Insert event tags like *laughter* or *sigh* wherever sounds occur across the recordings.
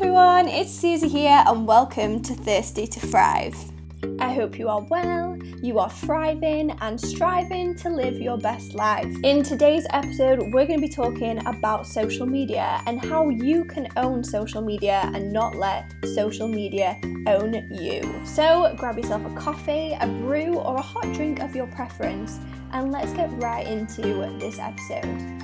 everyone, it's Susie here, and welcome to Thirsty to Thrive. I hope you are well, you are thriving, and striving to live your best life. In today's episode, we're going to be talking about social media and how you can own social media and not let social media own you. So, grab yourself a coffee, a brew, or a hot drink of your preference, and let's get right into this episode.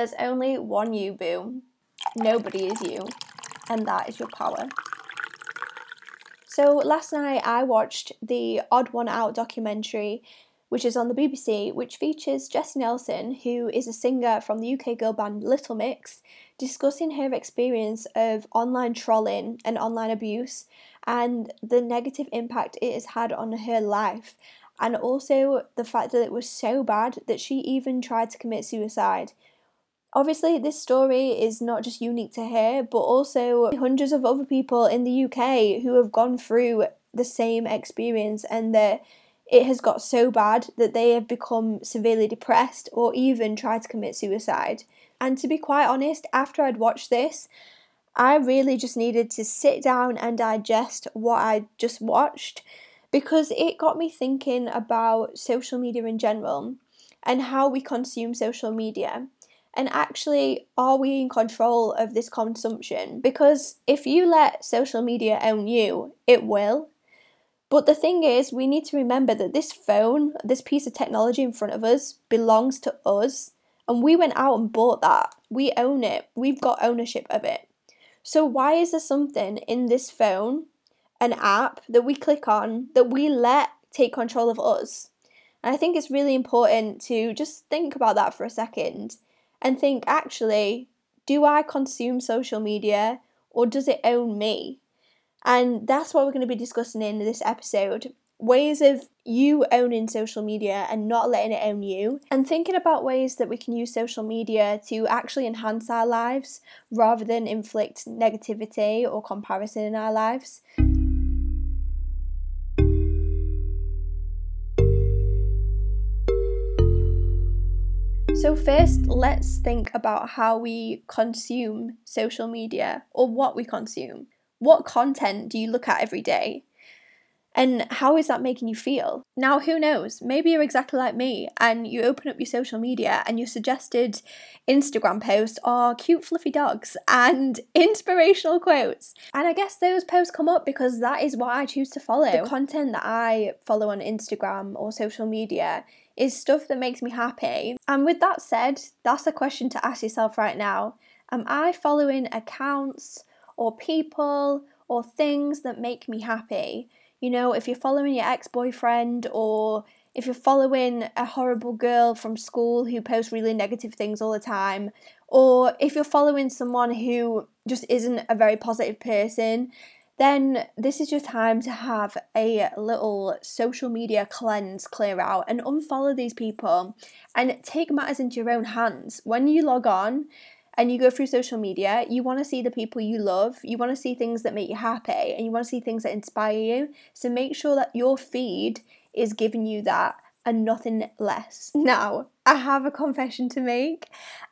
There's only one you, boo. Nobody is you, and that is your power. So last night I watched the Odd One Out documentary, which is on the BBC, which features Jesy Nelson, who is a singer from the UK girl band Little Mix, discussing her experience of online trolling and online abuse and the negative impact it has had on her life, and also the fact that it was so bad that she even tried to commit suicide. Obviously, this story is not just unique to her, but also hundreds of other people in the UK who have gone through the same experience and that it has got so bad that they have become severely depressed or even tried to commit suicide. And to be quite honest, after I'd watched this, I really just needed to sit down and digest what I just watched because it got me thinking about social media in general and how we consume social media. And actually, are we in control of this consumption? Because if you let social media own you, it will. But the thing is, we need to remember that this phone, this piece of technology in front of us, belongs to us. And we went out and bought that. We own it. We've got ownership of it. So, why is there something in this phone, an app that we click on, that we let take control of us? And I think it's really important to just think about that for a second and think actually, do I consume social media or does it own me? And that's what we're going to be discussing in this episode ways of you owning social media and not letting it own you, and thinking about ways that we can use social media to actually enhance our lives rather than inflict negativity or comparison in our lives. So, first, let's think about how we consume social media or what we consume. What content do you look at every day? And how is that making you feel? Now, who knows? Maybe you're exactly like me and you open up your social media and your suggested Instagram posts are cute, fluffy dogs and *laughs* inspirational quotes. And I guess those posts come up because that is what I choose to follow. The content that I follow on Instagram or social media is stuff that makes me happy. And with that said, that's a question to ask yourself right now. Am I following accounts or people or things that make me happy? You know, if you're following your ex boyfriend or if you're following a horrible girl from school who posts really negative things all the time, or if you're following someone who just isn't a very positive person, then this is your time to have a little social media cleanse, clear out, and unfollow these people and take matters into your own hands. When you log on, and you go through social media, you want to see the people you love, you want to see things that make you happy, and you want to see things that inspire you. So make sure that your feed is giving you that and nothing less. Now, I have a confession to make,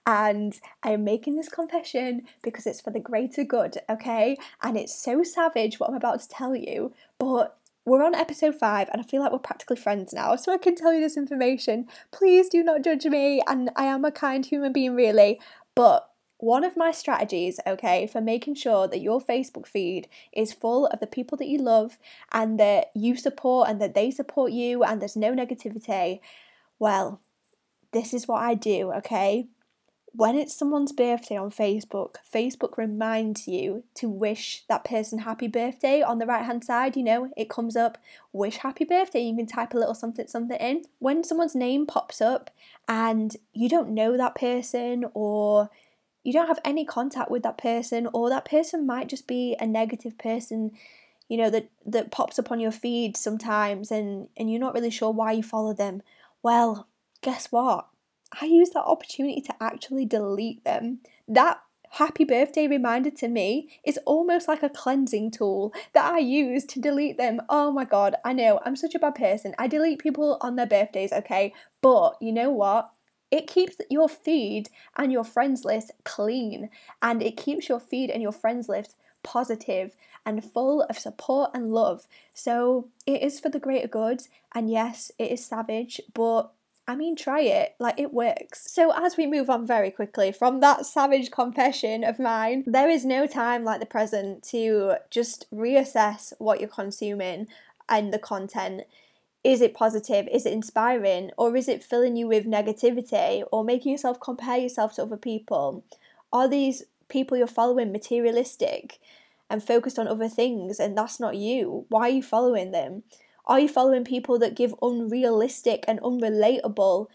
and I am making this confession because it's for the greater good, okay? And it's so savage what I'm about to tell you, but we're on episode five, and I feel like we're practically friends now, so I can tell you this information. Please do not judge me, and I am a kind human being, really. But one of my strategies, okay, for making sure that your Facebook feed is full of the people that you love and that you support and that they support you and there's no negativity, well, this is what I do, okay? When it's someone's birthday on Facebook, Facebook reminds you to wish that person happy birthday on the right hand side. You know, it comes up, wish happy birthday. You can type a little something, something in. When someone's name pops up and you don't know that person or you don't have any contact with that person or that person might just be a negative person you know that that pops up on your feed sometimes and and you're not really sure why you follow them well guess what i use that opportunity to actually delete them that happy birthday reminder to me is almost like a cleansing tool that I use to delete them. Oh my god, I know, I'm such a bad person. I delete people on their birthdays, okay? But you know what? It keeps your feed and your friends list clean and it keeps your feed and your friends list positive and full of support and love. So it is for the greater good. And yes, it is savage, but I mean, try it, like it works. So, as we move on very quickly from that savage confession of mine, there is no time like the present to just reassess what you're consuming and the content. Is it positive? Is it inspiring? Or is it filling you with negativity or making yourself compare yourself to other people? Are these people you're following materialistic and focused on other things and that's not you? Why are you following them? Are you following people that give unrealistic and unrelatable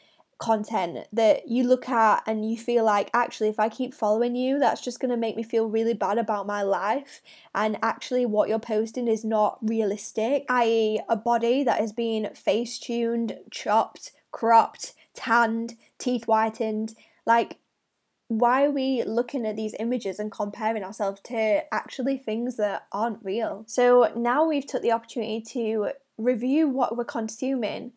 content that you look at and you feel like actually if I keep following you that's just going to make me feel really bad about my life and actually what you're posting is not realistic i.e. a body that has been face tuned chopped cropped tanned teeth whitened like why are we looking at these images and comparing ourselves to actually things that aren't real so now we've took the opportunity to review what we're consuming,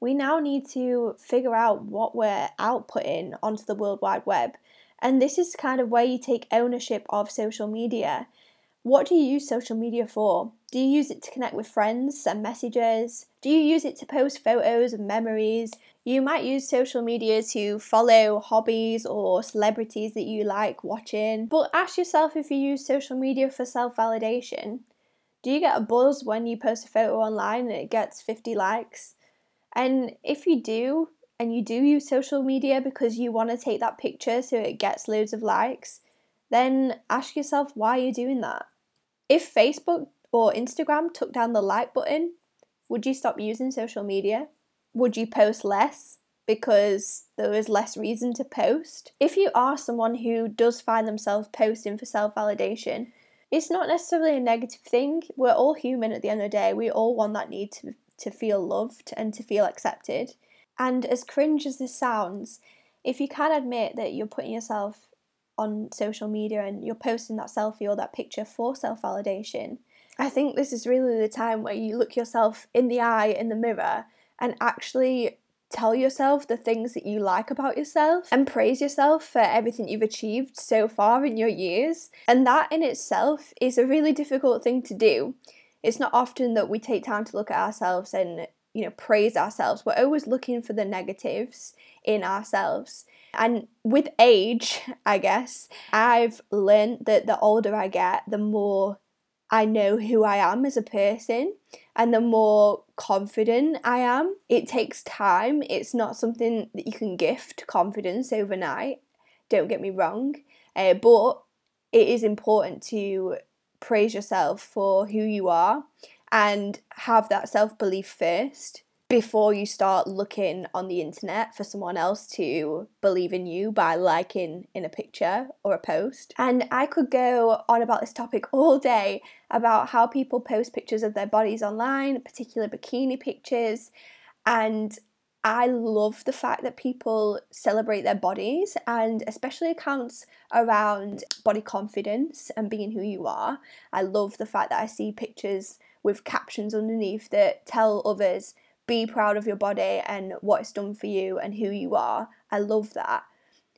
we now need to figure out what we're outputting onto the World Wide Web. And this is kind of where you take ownership of social media. What do you use social media for? Do you use it to connect with friends, send messages? Do you use it to post photos and memories? You might use social media to follow hobbies or celebrities that you like watching. But ask yourself if you use social media for self validation. Do you get a buzz when you post a photo online and it gets 50 likes? And if you do, and you do use social media because you want to take that picture so it gets loads of likes, then ask yourself why you're doing that. If Facebook or Instagram took down the like button, would you stop using social media? Would you post less because there is less reason to post? If you are someone who does find themselves posting for self validation, it's not necessarily a negative thing. We're all human at the end of the day. We all want that need to, to feel loved and to feel accepted. And as cringe as this sounds, if you can admit that you're putting yourself on social media and you're posting that selfie or that picture for self validation, I think this is really the time where you look yourself in the eye in the mirror and actually tell yourself the things that you like about yourself and praise yourself for everything you've achieved so far in your years. And that in itself is a really difficult thing to do. It's not often that we take time to look at ourselves and you know praise ourselves. We're always looking for the negatives in ourselves. And with age, I guess, I've learned that the older I get, the more I know who I am as a person and the more confident I am. It takes time, it's not something that you can gift confidence overnight, don't get me wrong, uh, but it is important to praise yourself for who you are and have that self belief first before you start looking on the internet for someone else to believe in you by liking in a picture or a post. And I could go on about this topic all day about how people post pictures of their bodies online, particular bikini pictures, and I love the fact that people celebrate their bodies and especially accounts around body confidence and being who you are. I love the fact that I see pictures with captions underneath that tell others be proud of your body and what it's done for you and who you are. I love that.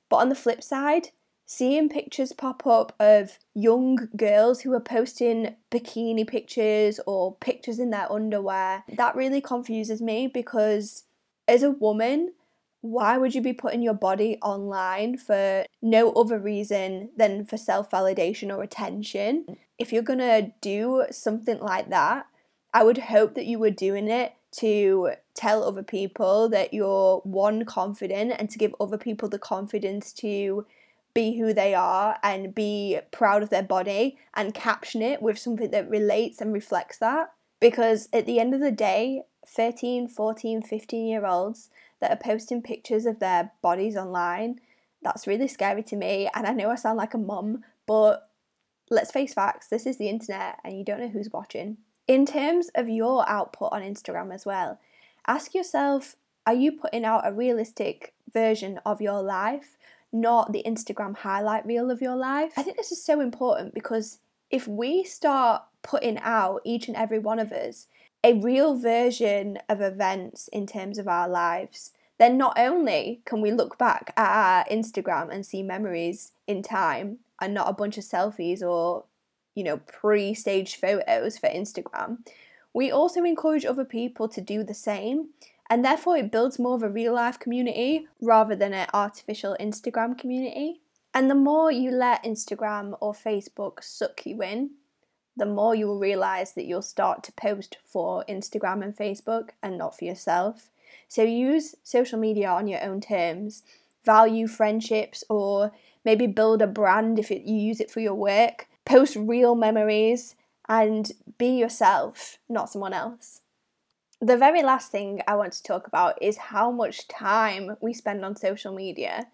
But on the flip side, seeing pictures pop up of young girls who are posting bikini pictures or pictures in their underwear, that really confuses me because as a woman, why would you be putting your body online for no other reason than for self validation or attention? If you're gonna do something like that, I would hope that you were doing it to tell other people that you're one confident and to give other people the confidence to be who they are and be proud of their body and caption it with something that relates and reflects that because at the end of the day 13 14 15 year olds that are posting pictures of their bodies online that's really scary to me and i know i sound like a mum but let's face facts this is the internet and you don't know who's watching in terms of your output on Instagram as well, ask yourself are you putting out a realistic version of your life? not the Instagram highlight reel of your life. I think this is so important because if we start putting out, each and every one of us, a real version of events in terms of our lives, then not only can we look back at our Instagram and see memories in time and not a bunch of selfies or, you know, pre staged photos for Instagram, we also encourage other people to do the same. And therefore, it builds more of a real life community rather than an artificial Instagram community. And the more you let Instagram or Facebook suck you in, the more you will realize that you'll start to post for Instagram and Facebook and not for yourself. So use social media on your own terms, value friendships, or maybe build a brand if it, you use it for your work. Post real memories and be yourself, not someone else. The very last thing I want to talk about is how much time we spend on social media.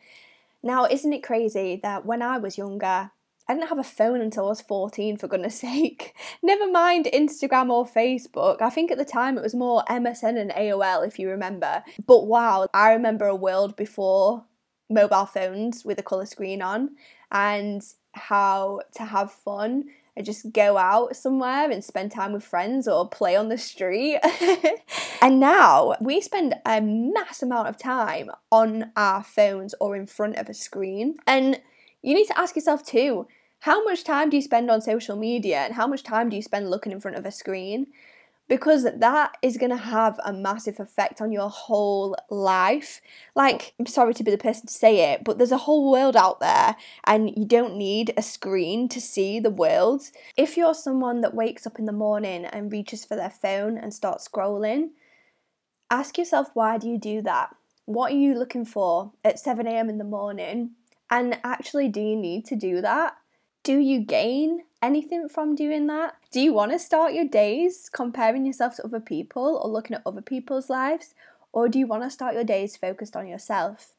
Now, isn't it crazy that when I was younger, I didn't have a phone until I was 14, for goodness *laughs* sake. Never mind Instagram or Facebook. I think at the time it was more MSN and AOL, if you remember. But wow, I remember a world before mobile phones with a colour screen on and how to have fun and just go out somewhere and spend time with friends or play on the street. *laughs* and now we spend a mass amount of time on our phones or in front of a screen. And you need to ask yourself too how much time do you spend on social media and how much time do you spend looking in front of a screen? Because that is going to have a massive effect on your whole life. Like, I'm sorry to be the person to say it, but there's a whole world out there and you don't need a screen to see the world. If you're someone that wakes up in the morning and reaches for their phone and starts scrolling, ask yourself why do you do that? What are you looking for at 7am in the morning? And actually, do you need to do that? Do you gain anything from doing that? Do you want to start your days comparing yourself to other people or looking at other people's lives? Or do you want to start your days focused on yourself?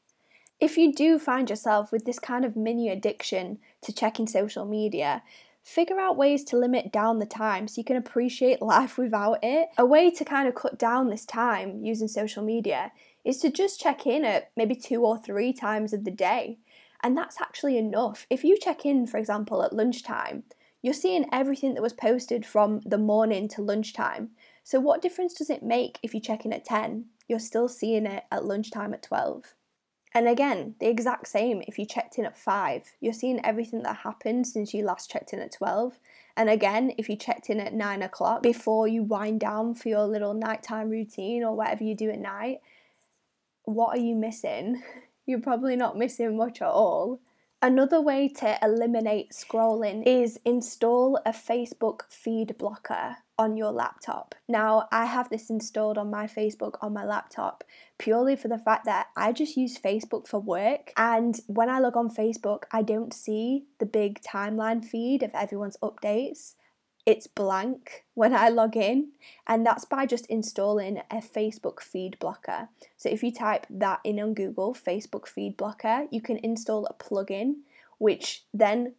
If you do find yourself with this kind of mini addiction to checking social media, figure out ways to limit down the time so you can appreciate *laughs* life without it. A way to kind of cut down this time using social media is to just check in at maybe two or three times of the day. And that's actually enough. If you check in, for example, at lunchtime, you're seeing everything that was posted from the morning to lunchtime. So, what difference does it make if you check in at 10? You're still seeing it at lunchtime at 12. And again, the exact same if you checked in at 5. You're seeing everything that happened since you last checked in at 12. And again, if you checked in at 9 o'clock before you wind down for your little nighttime routine or whatever you do at night, what are you missing? *laughs* you're probably not missing much at all. Another way to eliminate scrolling is install a Facebook feed blocker on your laptop. Now, I have this installed on my Facebook on my laptop purely for the fact that I just use Facebook for work. And when I log on Facebook, I don't see the big timeline feed of everyone's updates it's blank when I log in, and that's by just installing a Facebook feed blocker. So if you type that in on Google, Facebook feed blocker, you can install a plugin which then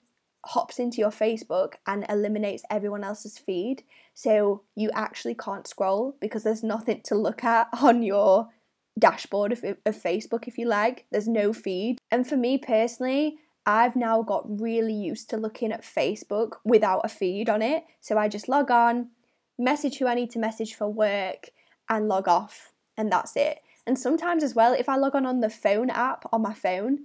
hops into your Facebook and eliminates everyone else's feed. So you actually can't scroll because there's nothing to look at *laughs* on your dashboard of, of Facebook, if you like. There's no feed. And for me personally, I've now got really used to looking at Facebook without a feed on it. So I just log on, message who I need to message for work, and log off, and that's it. And sometimes as well, if I log on on the phone app on my phone,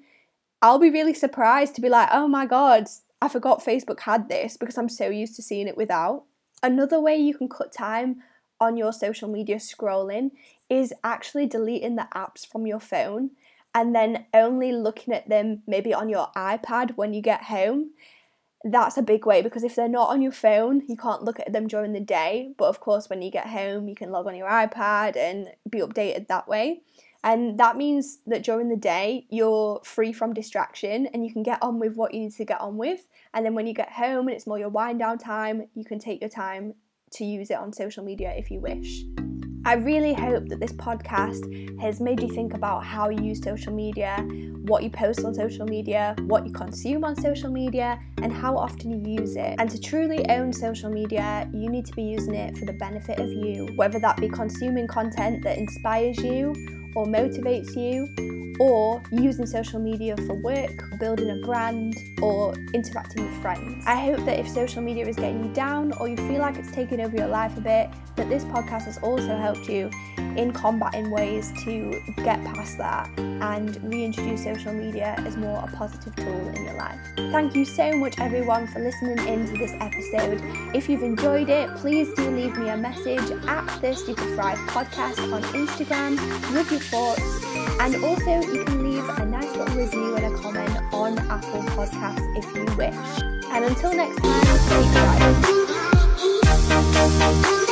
I'll be really surprised to be like, oh my god, I forgot Facebook had this because I'm so used to seeing it without. Another way you can cut time on your social media scrolling is actually deleting the apps from your phone and then only looking at them maybe on your iPad when you get home. That's a big way because if they're not on your phone, you can't look at them during the day. But of course, when you get home, you can log on your iPad and be updated that way. And that means that during the day, you're free from distraction and you can get on with what you need to get on with. And then when you get home and it's more your wind down time, you can take your time to use it on social media if you wish. I really hope that this podcast has made you think about how you use social media, what you post on social media, what you consume on social media, and how often you use it. And to truly own social media, you need to be using it for the benefit of you, whether that be consuming content that inspires you or motivates you, or using social media for work, building a brand, or interacting with friends. I hope that if social media is getting you down or you feel like it's taken over your life a bit, that this podcast has also helped you in combating ways to get past that and reintroduce social media as more a positive tool in your life. Thank you so much, everyone, for listening in to this episode. If you've enjoyed it, please do leave me a message at Thirsty to Thrive podcast on Instagram with your thoughts. And also, you can leave a nice little review and a comment on Apple Podcasts if you wish. And until next time, take care.